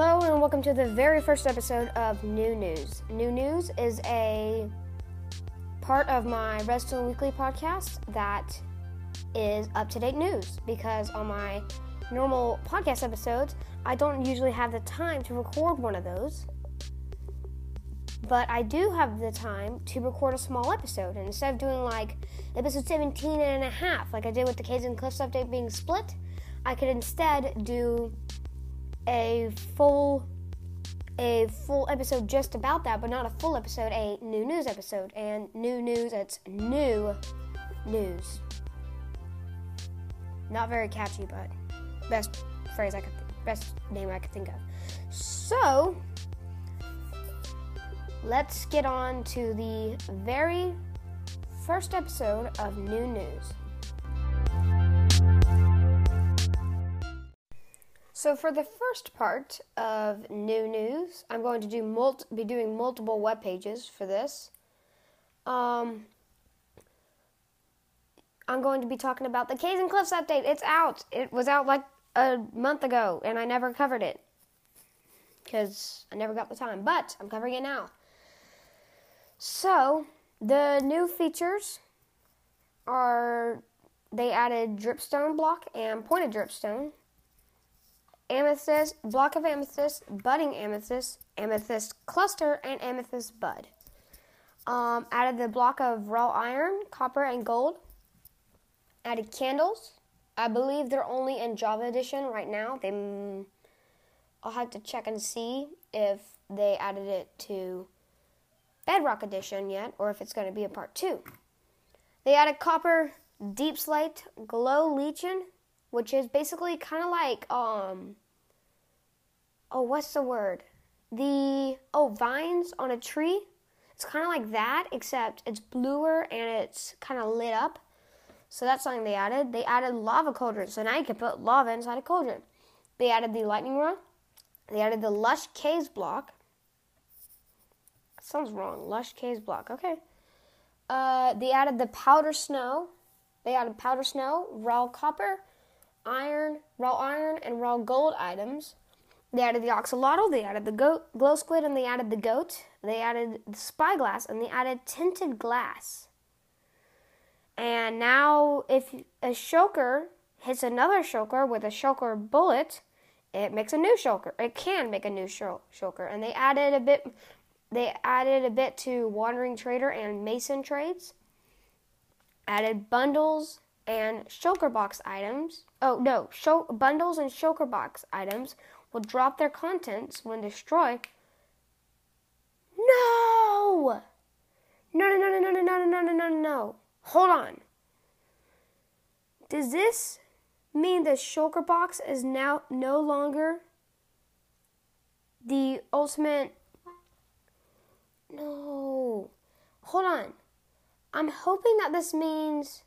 Hello and welcome to the very first episode of New News. New News is a part of my Redstone Weekly podcast that is up to date news because on my normal podcast episodes, I don't usually have the time to record one of those. But I do have the time to record a small episode. And instead of doing like episode 17 and a half, like I did with the and Cliffs update being split, I could instead do a full a full episode just about that, but not a full episode, a new news episode. And new news, it's new news. Not very catchy, but best phrase I could, best name I could think of. So, let's get on to the very first episode of New News. So for the first part of new news, I'm going to do mul- be doing multiple web pages for this. Um, I'm going to be talking about the Caves and Cliffs update. It's out. It was out like a month ago, and I never covered it because I never got the time. But I'm covering it now. So the new features are they added dripstone block and pointed dripstone amethyst, block of amethyst, budding amethyst, amethyst cluster, and amethyst bud. Um, added the block of raw iron, copper, and gold. Added candles. I believe they're only in Java edition right now. They, I'll have to check and see if they added it to Bedrock edition yet, or if it's going to be a part two. They added copper deep slate glow lichen which is basically kind of like um oh what's the word? The oh vines on a tree? It's kind of like that except it's bluer and it's kind of lit up. So that's something they added. They added lava cauldron so now you can put lava inside a cauldron. They added the lightning rod. They added the lush caves block. Sounds wrong. Lush caves block. Okay. Uh, they added the powder snow. They added powder snow raw copper iron, raw iron, and raw gold items. They added the axolotl, they added the goat, glow squid, and they added the goat. They added the spyglass, and they added tinted glass. And now, if a shulker hits another shulker with a shulker bullet, it makes a new shulker. It can make a new shulker, and they added a bit. They added a bit to wandering trader and mason trades. Added bundles and shulker box items. Oh no, show, bundles and shulker box items will drop their contents when destroyed. No! No, no, no, no, no, no, no, no, no, no. Hold on. Does this mean the shulker box is now no longer the ultimate? No. Hold on. I'm hoping that this means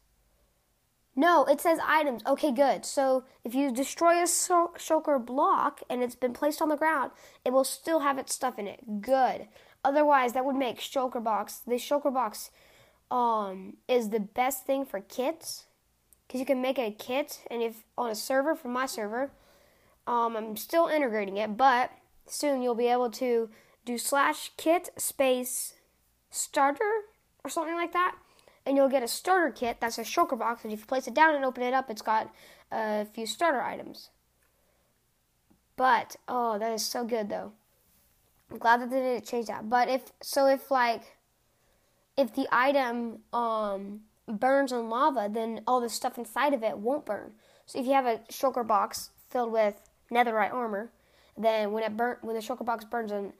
no, it says items. Okay, good. So if you destroy a shulker block and it's been placed on the ground, it will still have its stuff in it. Good. Otherwise, that would make shulker box. The shulker box um, is the best thing for kits because you can make a kit, and if on a server from my server, um, I'm still integrating it, but soon you'll be able to do slash kit space starter or something like that and you'll get a starter kit that's a shulker box. And if you place it down and open it up, it's got a few starter items. But oh, that is so good though. I'm glad that they didn't change that. But if so, if like if the item um burns on lava, then all the stuff inside of it won't burn. So if you have a shulker box filled with netherite armor, then when it burn when the shulker box burns in,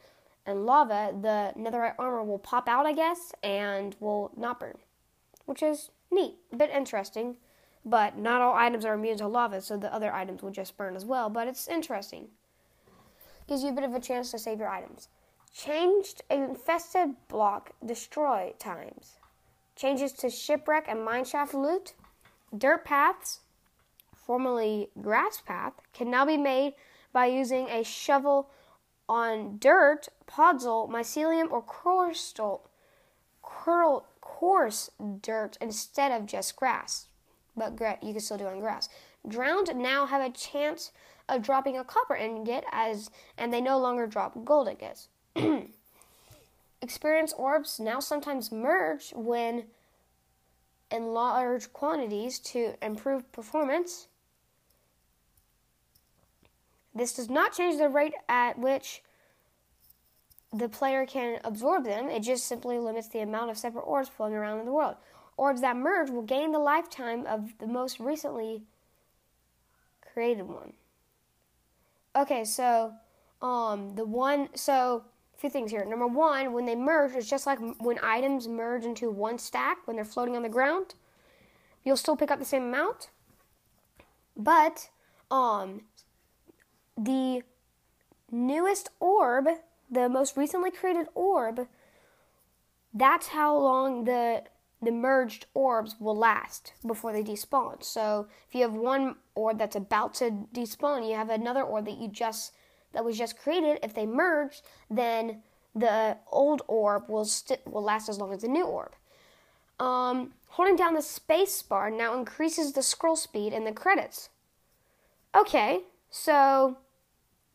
in lava, the netherite armor will pop out, I guess, and will not burn which is neat, a bit interesting. But not all items are immune to lava, so the other items will just burn as well. But it's interesting. Gives you a bit of a chance to save your items. Changed infested block destroy times. Changes to shipwreck and mineshaft loot. Dirt paths, formerly grass path, can now be made by using a shovel on dirt, podzol, mycelium, or crystal, coarse dirt instead of just grass. But you can still do it on grass. drowned now have a chance of dropping a copper ingot as and they no longer drop gold ingots. Experience orbs now sometimes merge when in large quantities to improve performance. This does not change the rate at which the player can absorb them. It just simply limits the amount of separate orbs floating around in the world. Orbs that merge will gain the lifetime of the most recently created one. Okay, so um the one so a few things here. Number one, when they merge, it's just like when items merge into one stack when they're floating on the ground. You'll still pick up the same amount, but um the newest orb, the most recently created orb, that's how long the the merged orbs will last before they despawn. So if you have one orb that's about to despawn, you have another orb that you just that was just created. If they merge, then the old orb will st- will last as long as the new orb. Um, holding down the space bar now increases the scroll speed in the credits. Okay, so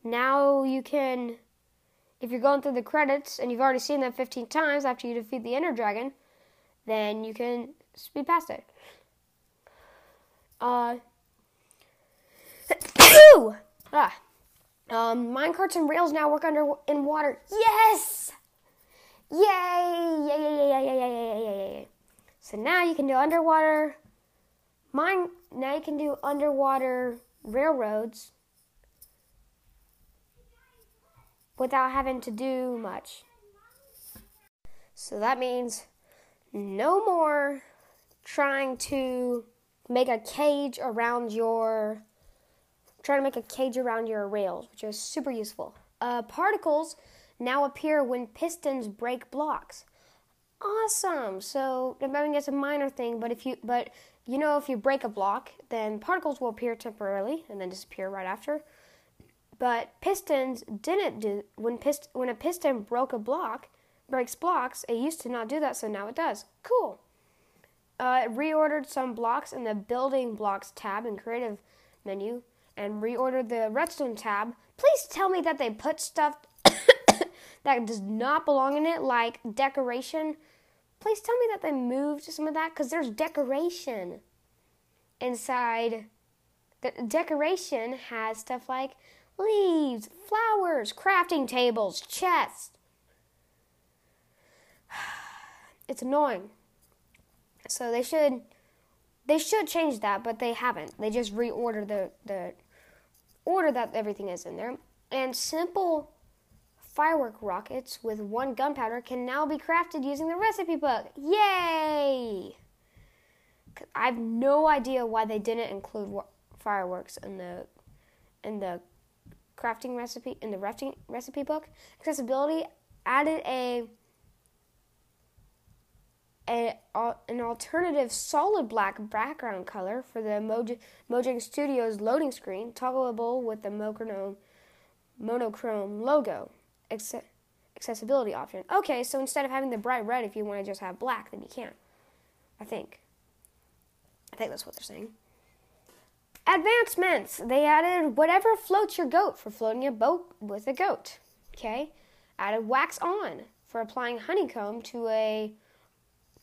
now you can, if you're going through the credits and you've already seen them 15 times after you defeat the Ender Dragon, then you can speed past it. Uh, ah, um, minecarts and rails now work under in water. Yes! Yay! Yay! Yay! Yay! Yay! Yay! Yay! Yay! So now you can do underwater. Mine. Now you can do underwater railroads without having to do much. So that means no more trying to make a cage around your trying to make a cage around your rails, which is super useful. Uh, particles now appear when pistons break blocks. Awesome. So I mean it's a minor thing, but if you but you know if you break a block, then particles will appear temporarily and then disappear right after. But pistons didn't do when pist when a piston broke a block, breaks blocks. It used to not do that, so now it does. Cool. Uh, it reordered some blocks in the building blocks tab in creative menu and reordered the redstone tab. Please tell me that they put stuff that does not belong in it, like decoration. Please tell me that they moved some of that because there's decoration inside. The decoration has stuff like leaves, flowers, crafting tables, chests, it's annoying. So they should they should change that, but they haven't. They just reorder the the order that everything is in there. And simple firework rockets with one gunpowder can now be crafted using the recipe book. Yay! I have no idea why they didn't include fireworks in the in the crafting recipe in the recipe recipe book. Accessibility added a a, an alternative solid black background color for the Moj- Mojang Studios loading screen, toggleable with the monochrome, monochrome logo. accessibility option. Okay, so instead of having the bright red, if you want to just have black, then you can. I think. I think that's what they're saying. Advancements. They added whatever floats your goat for floating a boat with a goat. Okay. Added wax on for applying honeycomb to a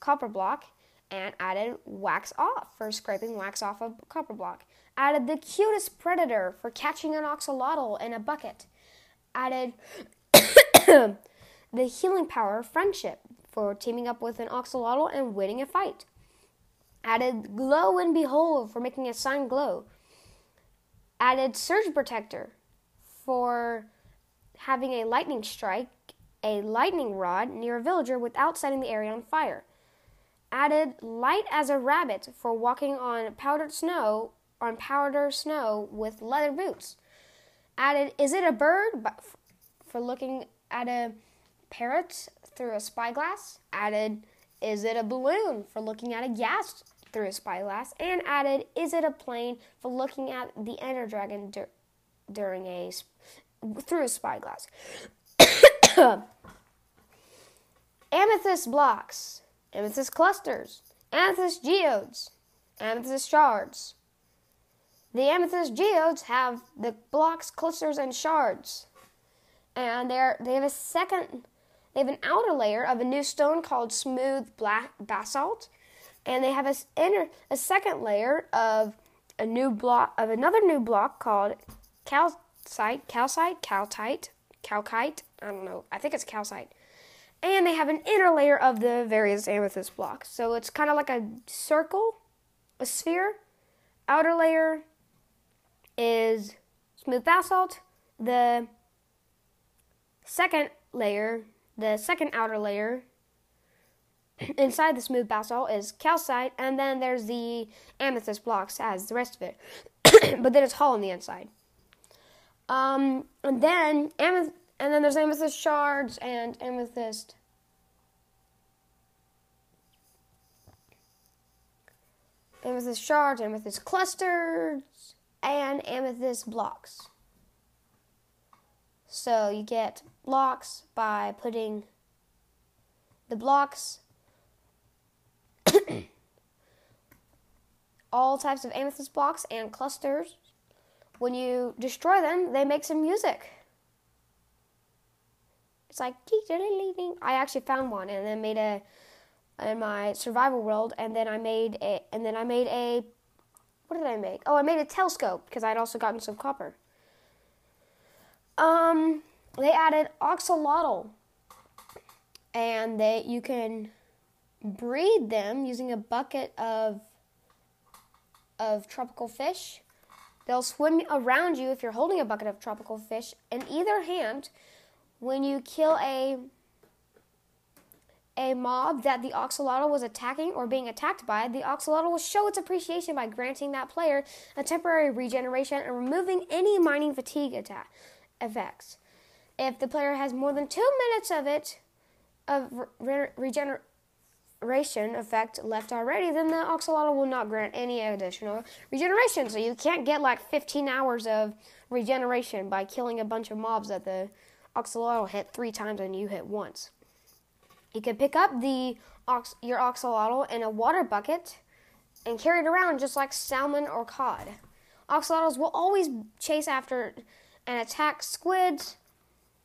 copper block and added wax off for scraping wax off a copper block. Added the cutest predator for catching an axolotl in a bucket. Added the healing power of friendship for teaming up with an axolotl and winning a fight. Added glow and behold for making a sign glow. Added surge protector for having a lightning strike a lightning rod near a villager without setting the area on fire added light as a rabbit for walking on powdered snow on powder snow with leather boots. Added is it a bird for looking at a parrot through a spyglass. Added is it a balloon for looking at a ghast through a spyglass and added is it a plane for looking at the ender dragon dur- during a through a spyglass. Amethyst blocks amethyst clusters, amethyst geodes, amethyst shards. The amethyst geodes have the blocks, clusters, and shards. And they're, they have a second, they have an outer layer of a new stone called smooth black basalt. And they have a, inner, a second layer of a new block, of another new block called calcite, calcite, calcite, calcite. I don't know. I think it's calcite. And they have an inner layer of the various amethyst blocks. So it's kind of like a circle, a sphere. Outer layer is smooth basalt. The second layer, the second outer layer inside the smooth basalt is calcite, and then there's the amethyst blocks as the rest of it. but then it's hollow on the inside. Um, and then ameth- and then there's amethyst shards and amethyst. Amethyst shards, amethyst clusters, and amethyst blocks. So you get blocks by putting the blocks, all types of amethyst blocks and clusters. When you destroy them, they make some music. It's like I actually found one and then made a in my survival world, and then I made a and then I made a what did I make? Oh, I made a telescope because I'd also gotten some copper. Um, they added axolotl, and they you can breed them using a bucket of of tropical fish. They'll swim around you if you're holding a bucket of tropical fish in either hand. When you kill a a mob that the axolotl was attacking or being attacked by, the axolotl will show its appreciation by granting that player a temporary regeneration and removing any mining fatigue attack effects. If the player has more than two minutes of it of re- regeneration effect left already, then the axolotl will not grant any additional regeneration. So you can't get like 15 hours of regeneration by killing a bunch of mobs that the axolotl hit three times and you hit once. You can pick up the ox- your axolotl in a water bucket and carry it around just like salmon or cod. Axolotls will always chase after and attack squids,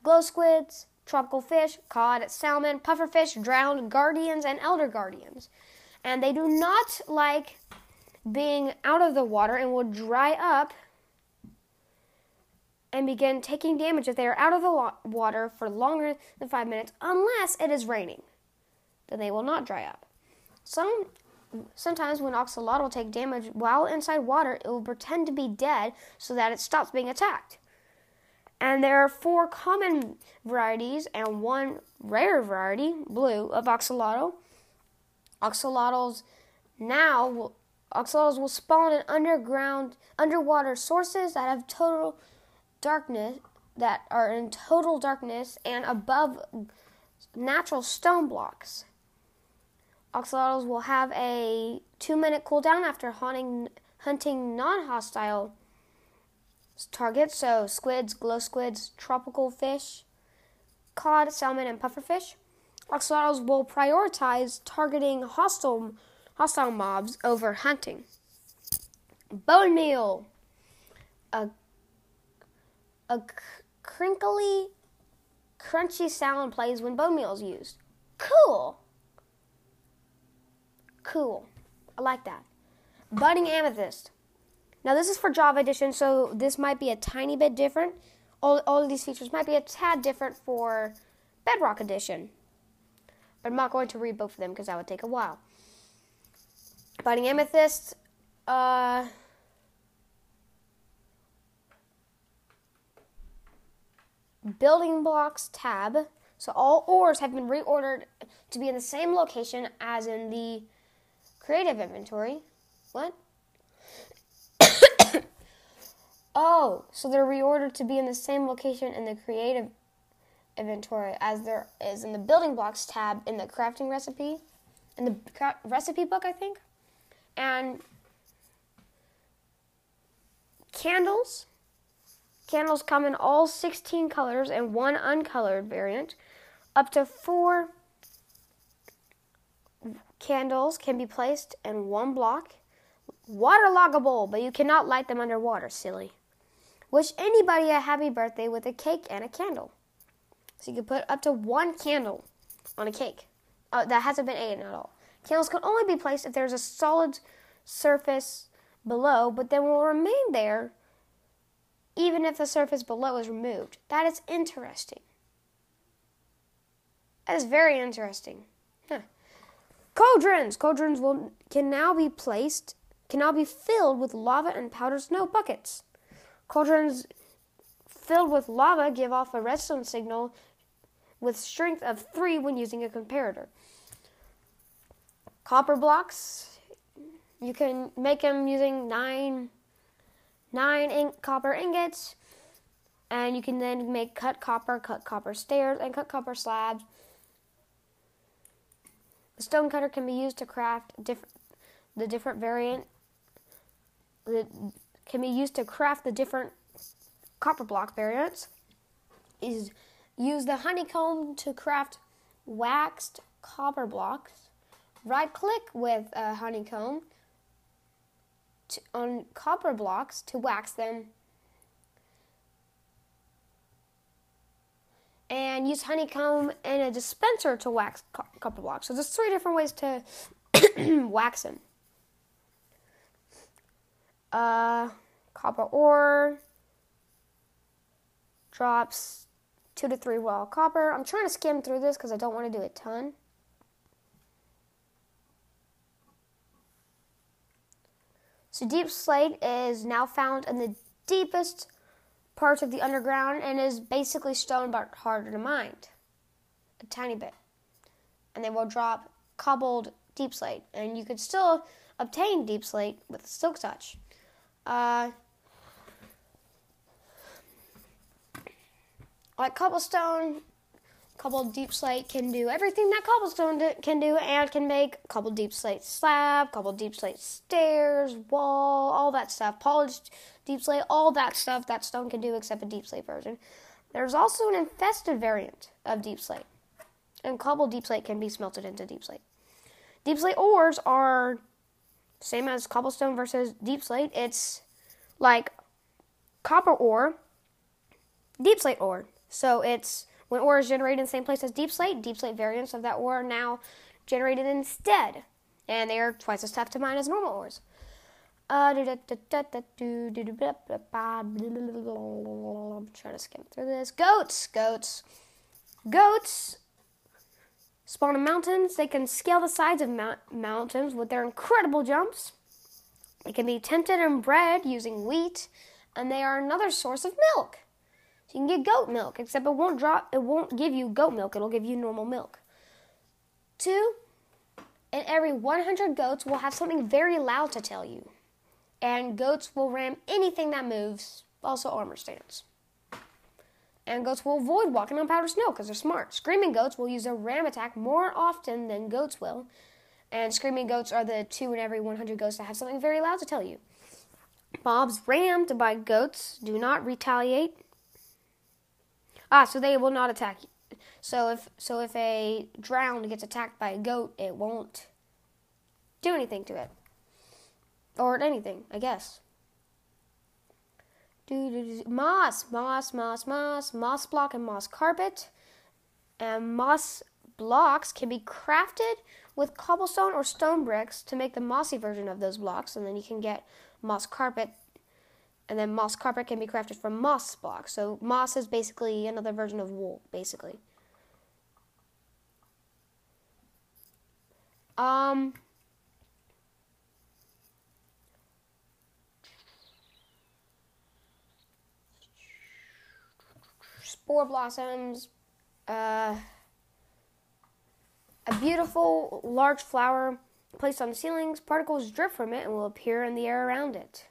glow squids, tropical fish, cod, salmon, pufferfish, drowned guardians, and elder guardians. And they do not like being out of the water and will dry up and begin taking damage if they are out of the water for longer than five minutes, unless it is raining. Then they will not dry up. Some sometimes when will take damage while inside water, it will pretend to be dead so that it stops being attacked. And there are four common varieties and one rare variety, blue, of axolotl. Axolotls now will, axolotls will spawn in underground underwater sources that have total darkness that are in total darkness and above natural stone blocks. Axolotls will have a two minute cooldown after hunting, hunting non hostile targets, so squids, glow squids, tropical fish, cod, salmon, and pufferfish. Axolotls will prioritize targeting hostile, hostile mobs over hunting. Bone meal. A a crinkly, crunchy sound plays when bone meal is used. Cool. Cool. I like that. Budding amethyst. Now this is for Java Edition, so this might be a tiny bit different. All, all of these features might be a tad different for Bedrock Edition. But I'm not going to read both of them because that would take a while. Budding amethyst. Uh, building blocks tab. So all ores have been reordered to be in the same location as in the creative inventory. What? Oh, so they're reordered to be in the same location in the creative inventory as there is in the building blocks tab in the crafting recipe, in the cra- recipe book, I think. And candles Candles come in all 16 colors and one uncolored variant. Up to four candles can be placed in one block. waterloggable, but you cannot light them underwater, silly. Wish anybody a happy birthday with a cake and a candle. So you can put up to one candle on a cake uh, that hasn't been eaten at all. Candles can only be placed if there's a solid surface below, but then will remain there even if the surface below is removed. That is interesting. That is very interesting. Huh. Cauldrons. Cauldrons will can now be placed can now be filled with lava and powdered snow buckets. Cauldrons filled with lava give off a redstone signal with strength of 3 when using a comparator. Copper blocks, you can make them using 9 nine in- copper ingots, and you can then make cut copper, cut copper stairs, and cut copper slabs. The stone cutter can be used to craft the different variant that can be used to craft the different copper block variants. Is use the honeycomb to craft waxed copper blocks. Right click with a honeycomb to, on copper blocks to wax them. And use honeycomb and a dispenser to wax co- copper blocks. So there's three different ways to wax them. Uh, copper ore drops two to three raw copper. I'm trying to skim through this because I don't want to do a ton. So deep slate is now found in the deepest parts of the underground and is basically stone but harder to mine. A tiny bit. And they will drop cobbled deep slate. And you could still obtain deep slate with silk touch. Uh, like cobblestone, cobble deep slate can do everything that cobblestone can do and can make cobble deep slate slab, cobble deep slate stairs, wall, all that stuff. Polished deep slate, all that stuff that stone can do except a deep slate version. There's also an infested variant of deep slate. And cobble deep slate can be smelted into deep slate. Deep slate ores are same as cobblestone versus deep slate. It's like copper ore, deep slate ore. So it's when ore is generated in the same place as deep slate, deep slate variants of that ore are now generated instead, and they are twice as tough to mine as normal ores. Uh, I'm trying to skim through this. Goats, goats, goats spawn in mountains. They can scale the sides of mount- mountains with their incredible jumps. They can be tempted and bred using wheat, and they are another source of milk. So you can get goat milk, except it won't drop it won't give you goat milk, it'll give you normal milk. Two, and every 100 goats will have something very loud to tell you. And goats will ram anything that moves, also armor stands. And goats will avoid walking on powdered snow because they're smart. Screaming goats will use a ram attack more often than goats will. And screaming goats are the two in every 100 goats that have something very loud to tell you. Mobs rammed by goats do not retaliate Ah, so they will not attack you. So if so if a drowned gets attacked by a goat, it won't do anything to it. Or anything, I guess. Moss, moss, moss, moss, moss block and moss carpet. And moss blocks can be crafted with cobblestone or stone bricks to make the mossy version of those blocks, and then you can get moss carpet and then moss carpet can be crafted from moss blocks. So moss is basically another version of wool, basically. Um, spore blossoms, uh, a beautiful large flower placed on the ceilings. Particles drip from it and will appear in the air around it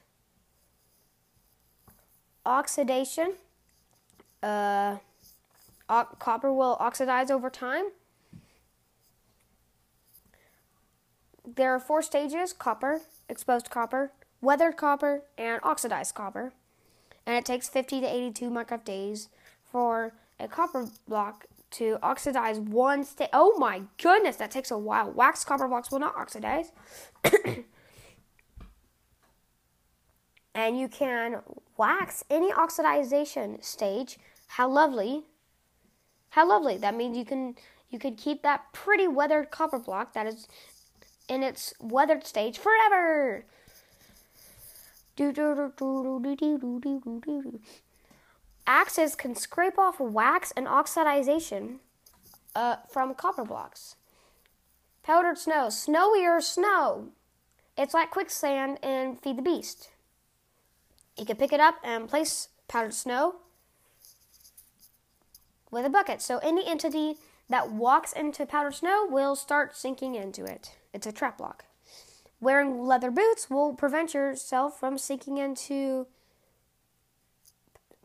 oxidation. Uh, copper will oxidize over time. There are four stages copper, exposed copper, weathered copper, and oxidized copper. And it takes 50 to 82 Minecraft days for a copper block to oxidize one state. Oh my goodness, that takes a while. Wax copper blocks will not oxidize. and you can wax any oxidization stage. How lovely! How lovely! That means you can you could keep that pretty weathered copper block that is in its weathered stage forever. Axes can scrape off wax and oxidization uh, from copper blocks. Powdered snow, snowier snow. It's like quicksand in Feed the Beast. You can pick it up and place powdered snow with a bucket. So any entity that walks into powdered snow will start sinking into it. It's a trap block. Wearing leather boots will prevent yourself from sinking into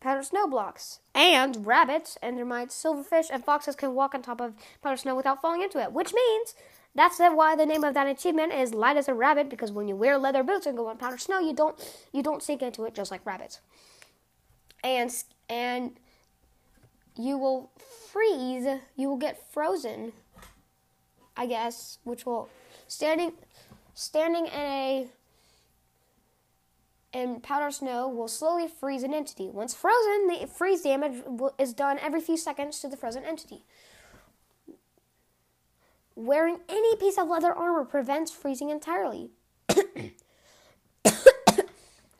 powdered snow blocks. And rabbits, endermites, silverfish, and foxes can walk on top of powdered snow without falling into it, which means that's why the name of that achievement is light as a rabbit because when you wear leather boots and go on powdered snow, you don't you don't sink into it just like rabbits. And and you will freeze, you will get frozen. I guess, which will standing standing in a in powder snow will slowly freeze an entity. Once frozen, the freeze damage is done every few seconds to the frozen entity. Wearing any piece of leather armor prevents freezing entirely.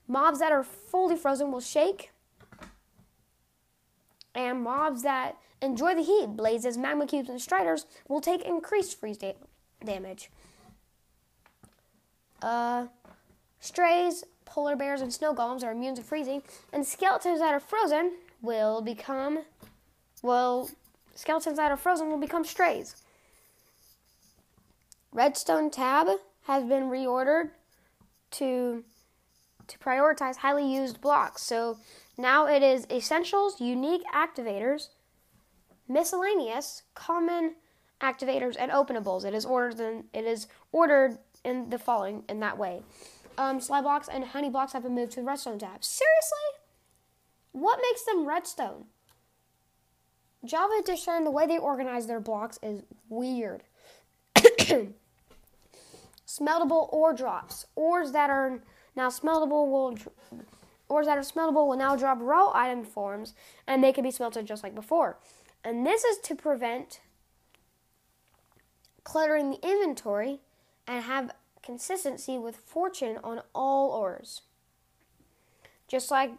mobs that are fully frozen will shake, and mobs that enjoy the heat, blazes, magma cubes, and striders, will take increased freeze da- damage. Uh, strays, polar bears, and snow golems are immune to freezing, and skeletons that are frozen will become, well, skeletons that are frozen will become strays. Redstone tab has been reordered to to prioritize highly used blocks. So now it is essentials, unique activators, miscellaneous, common activators, and openables. It is ordered in, it is ordered in the following in that way. Um, blocks and honey blocks have been moved to the redstone tab. Seriously? What makes them redstone? Java Edition, the way they organize their blocks is weird. Smeltable ore drops. Ores that are now smeltable will ores that are smeltable will now drop raw item forms and they can be smelted just like before. And this is to prevent cluttering the inventory and have consistency with fortune on all ores. Just like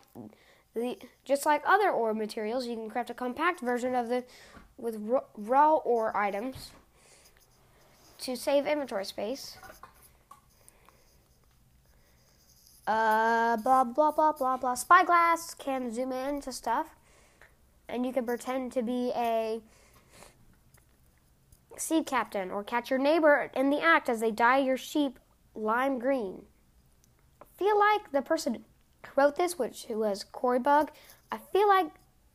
the just like other ore materials, you can craft a compact version of the with raw ore items to save inventory space. Uh, blah blah blah blah blah. Spyglass can zoom in to stuff, and you can pretend to be a seed captain or catch your neighbor in the act as they dye your sheep lime green. I feel like the person who wrote this, which was Corey Bug, I feel like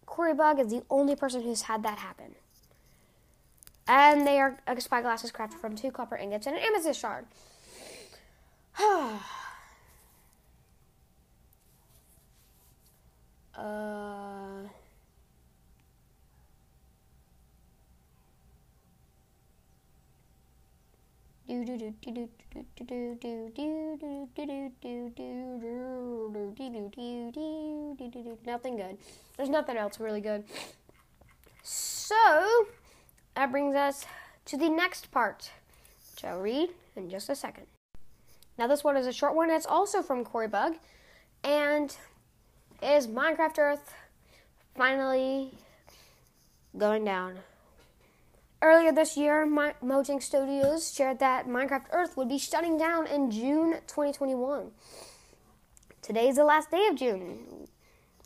Corey Bug is the only person who's had that happen. And they are a spyglass is crafted from two copper ingots and an amethyst shard. uh Nothing good. There's nothing else really good. So, that brings us to the next part, which I'll read in just a second. Now, this one is a short one. It's also from Corey Bug, and is Minecraft Earth finally going down? Earlier this year, Mojang Studios shared that Minecraft Earth would be shutting down in June 2021. Today is the last day of June.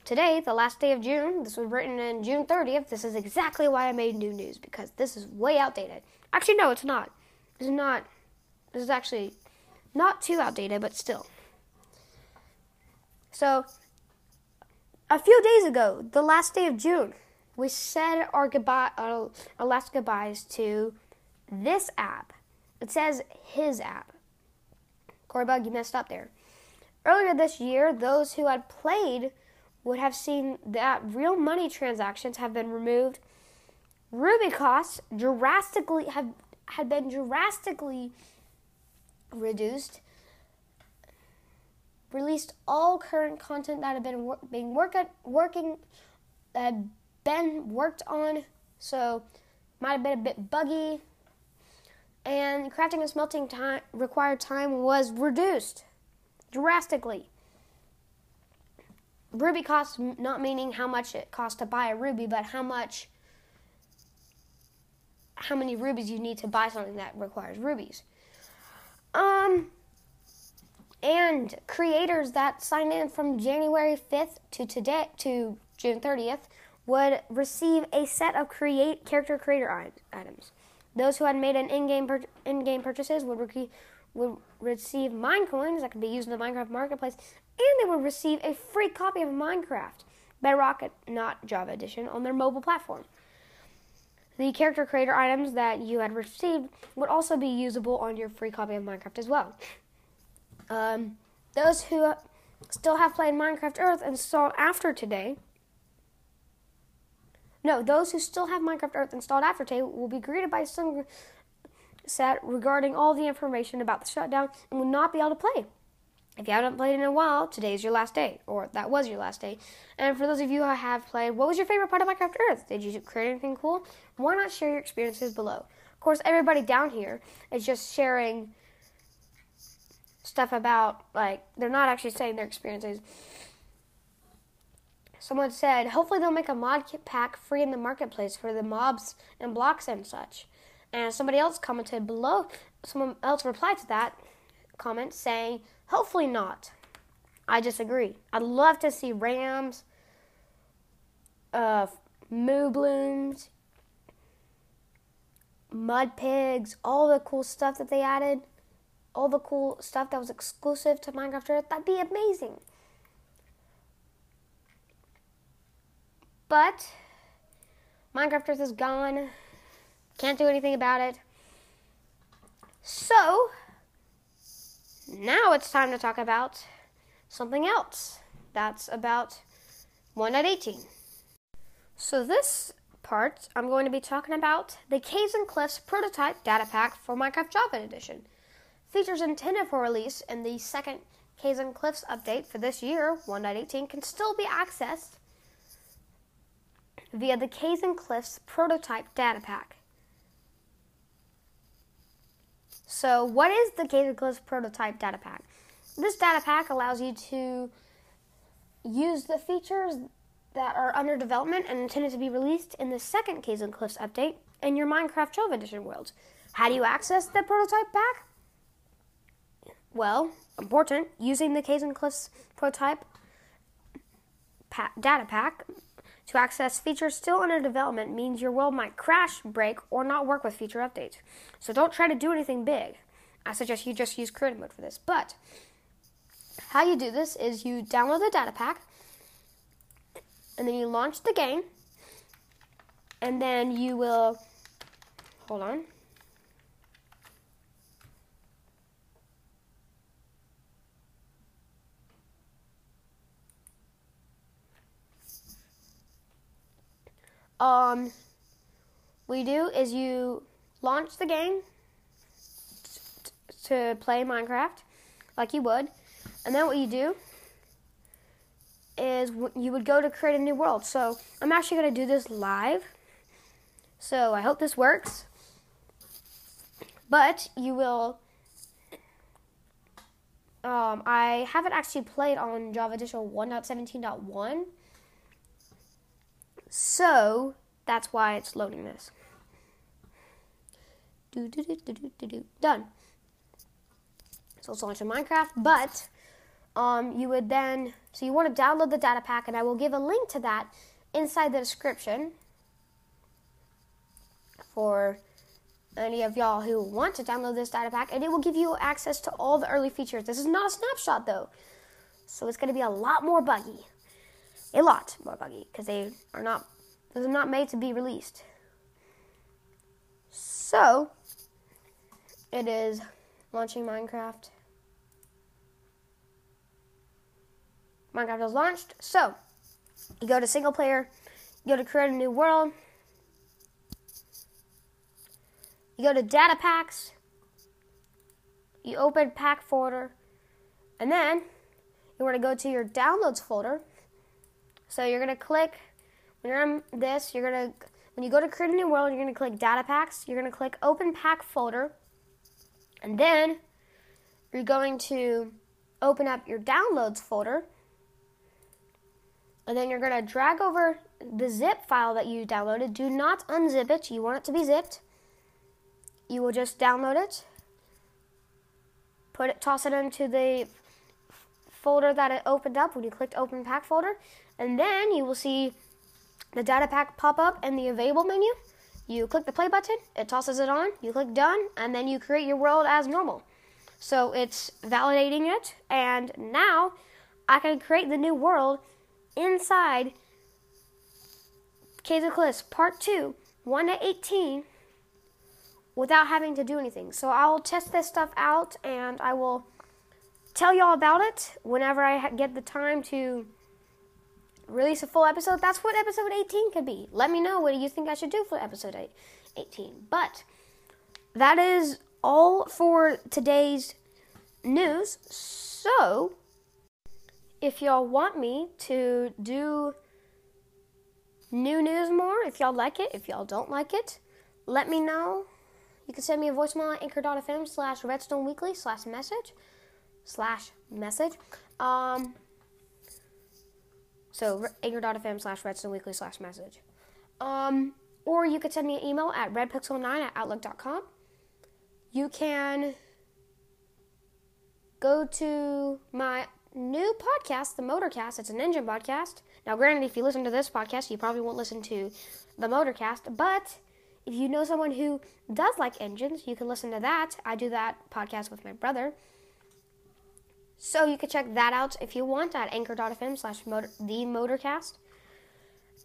Today, the last day of June, this was written in June 30th. This is exactly why I made new news because this is way outdated. Actually, no, it's not. Is not. This is actually not too outdated, but still. So, a few days ago, the last day of June, we said our goodbye, our, our last goodbyes to this app. It says his app. Corey Bug, you messed up there. Earlier this year, those who had played would have seen that real money transactions have been removed. Ruby costs drastically have had been drastically reduced. released all current content that had been wor- being work working been worked on. So might have been a bit buggy, and crafting and smelting time required time was reduced drastically. Ruby cost not meaning how much it costs to buy a ruby, but how much how many rubies you need to buy something that requires rubies. Um and creators that signed in from January 5th to today to June 30th would receive a set of create character creator items. Those who had made an in-game pur- in-game purchases would, would receive mine coins that could be used in the Minecraft marketplace, and they would receive a free copy of Minecraft Bedrock, not Java Edition, on their mobile platform. The character creator items that you had received would also be usable on your free copy of Minecraft as well. Um, those who still have played Minecraft Earth and saw after today no, those who still have Minecraft Earth installed after today will be greeted by some set regarding all the information about the shutdown and will not be able to play. If you haven't played in a while, today is your last day, or that was your last day. And for those of you who have played, what was your favorite part of Minecraft Earth? Did you create anything cool? Why not share your experiences below? Of course, everybody down here is just sharing stuff about, like, they're not actually saying their experiences. Someone said, hopefully they'll make a mod kit pack free in the marketplace for the mobs and blocks and such. And somebody else commented below, someone else replied to that comment saying, hopefully not. I disagree. I'd love to see rams, uh, moo blooms, mud pigs, all the cool stuff that they added, all the cool stuff that was exclusive to Minecraft Earth. That'd be amazing. But Minecraft Earth is gone. Can't do anything about it. So, now it's time to talk about something else. That's about 1.18. So, this part, I'm going to be talking about the Caves and Cliffs prototype data pack for Minecraft Java Edition. Features intended for release in the second Caves and Cliffs update for this year, 1.18, can still be accessed via the Caves and Cliffs prototype data pack. So, what is the Caves and Cliffs prototype data pack? This data pack allows you to use the features that are under development and intended to be released in the second Caves and Cliffs update in your Minecraft Java Edition world. How do you access the prototype pack? Well, important, using the Caves and Cliffs prototype data pack to access features still under development means your world might crash, break, or not work with feature updates. So don't try to do anything big. I suggest you just use creative mode for this. But how you do this is you download the data pack, and then you launch the game, and then you will hold on. Um, we do is you launch the game t- to play Minecraft like you would, and then what you do is you would go to create a new world. So I'm actually going to do this live. So I hope this works. But you will. Um, I haven't actually played on Java Edition 1.17.1. So that's why it's loading this. Do, do, do, do, do, do, do. Done. So it's launching Minecraft, but um, you would then, so you want to download the data pack, and I will give a link to that inside the description for any of y'all who want to download this data pack, and it will give you access to all the early features. This is not a snapshot though, so it's going to be a lot more buggy a lot more buggy because they are not they're not made to be released. So it is launching Minecraft. Minecraft is launched. So you go to single player, you go to create a new world, you go to data packs, you open pack folder, and then you want to go to your downloads folder. So you're to click, when you're on this, you're to, when you go to create a new world, you're to click data packs. You're to click open pack folder. And then you're going to open up your downloads folder. And then you're going to drag over the zip file that you downloaded. Do not unzip it. You want it to be zipped. You will just download it. Put it, toss it into the folder that it opened up when you clicked open pack folder. And then you will see the data pack pop up in the available menu. You click the play button, it tosses it on, you click done, and then you create your world as normal. So it's validating it, and now I can create the new world inside Caves and Cliffs Part 2, 1 to 18, without having to do anything. So I'll test this stuff out and I will tell y'all about it whenever I get the time to release a full episode. That's what episode 18 could be. Let me know what you think I should do for episode 18. But that is all for today's news. So, if y'all want me to do new news more, if y'all like it, if y'all don't like it, let me know. You can send me a voicemail at anchor.fm slash redstone weekly slash message slash message. Um, so anchor.fm slash redstone weekly slash message. Um, or you could send me an email at redpixel9 at outlook.com. You can go to my new podcast, the Motorcast. It's an engine podcast. Now, granted, if you listen to this podcast, you probably won't listen to the Motorcast, but if you know someone who does like engines, you can listen to that. I do that podcast with my brother. So you can check that out if you want at anchor.fm slash the motorcast.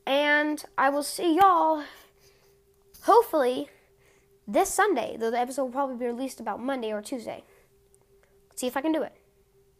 And I will see y'all hopefully this Sunday, though the episode will probably be released about Monday or Tuesday. Let's see if I can do it.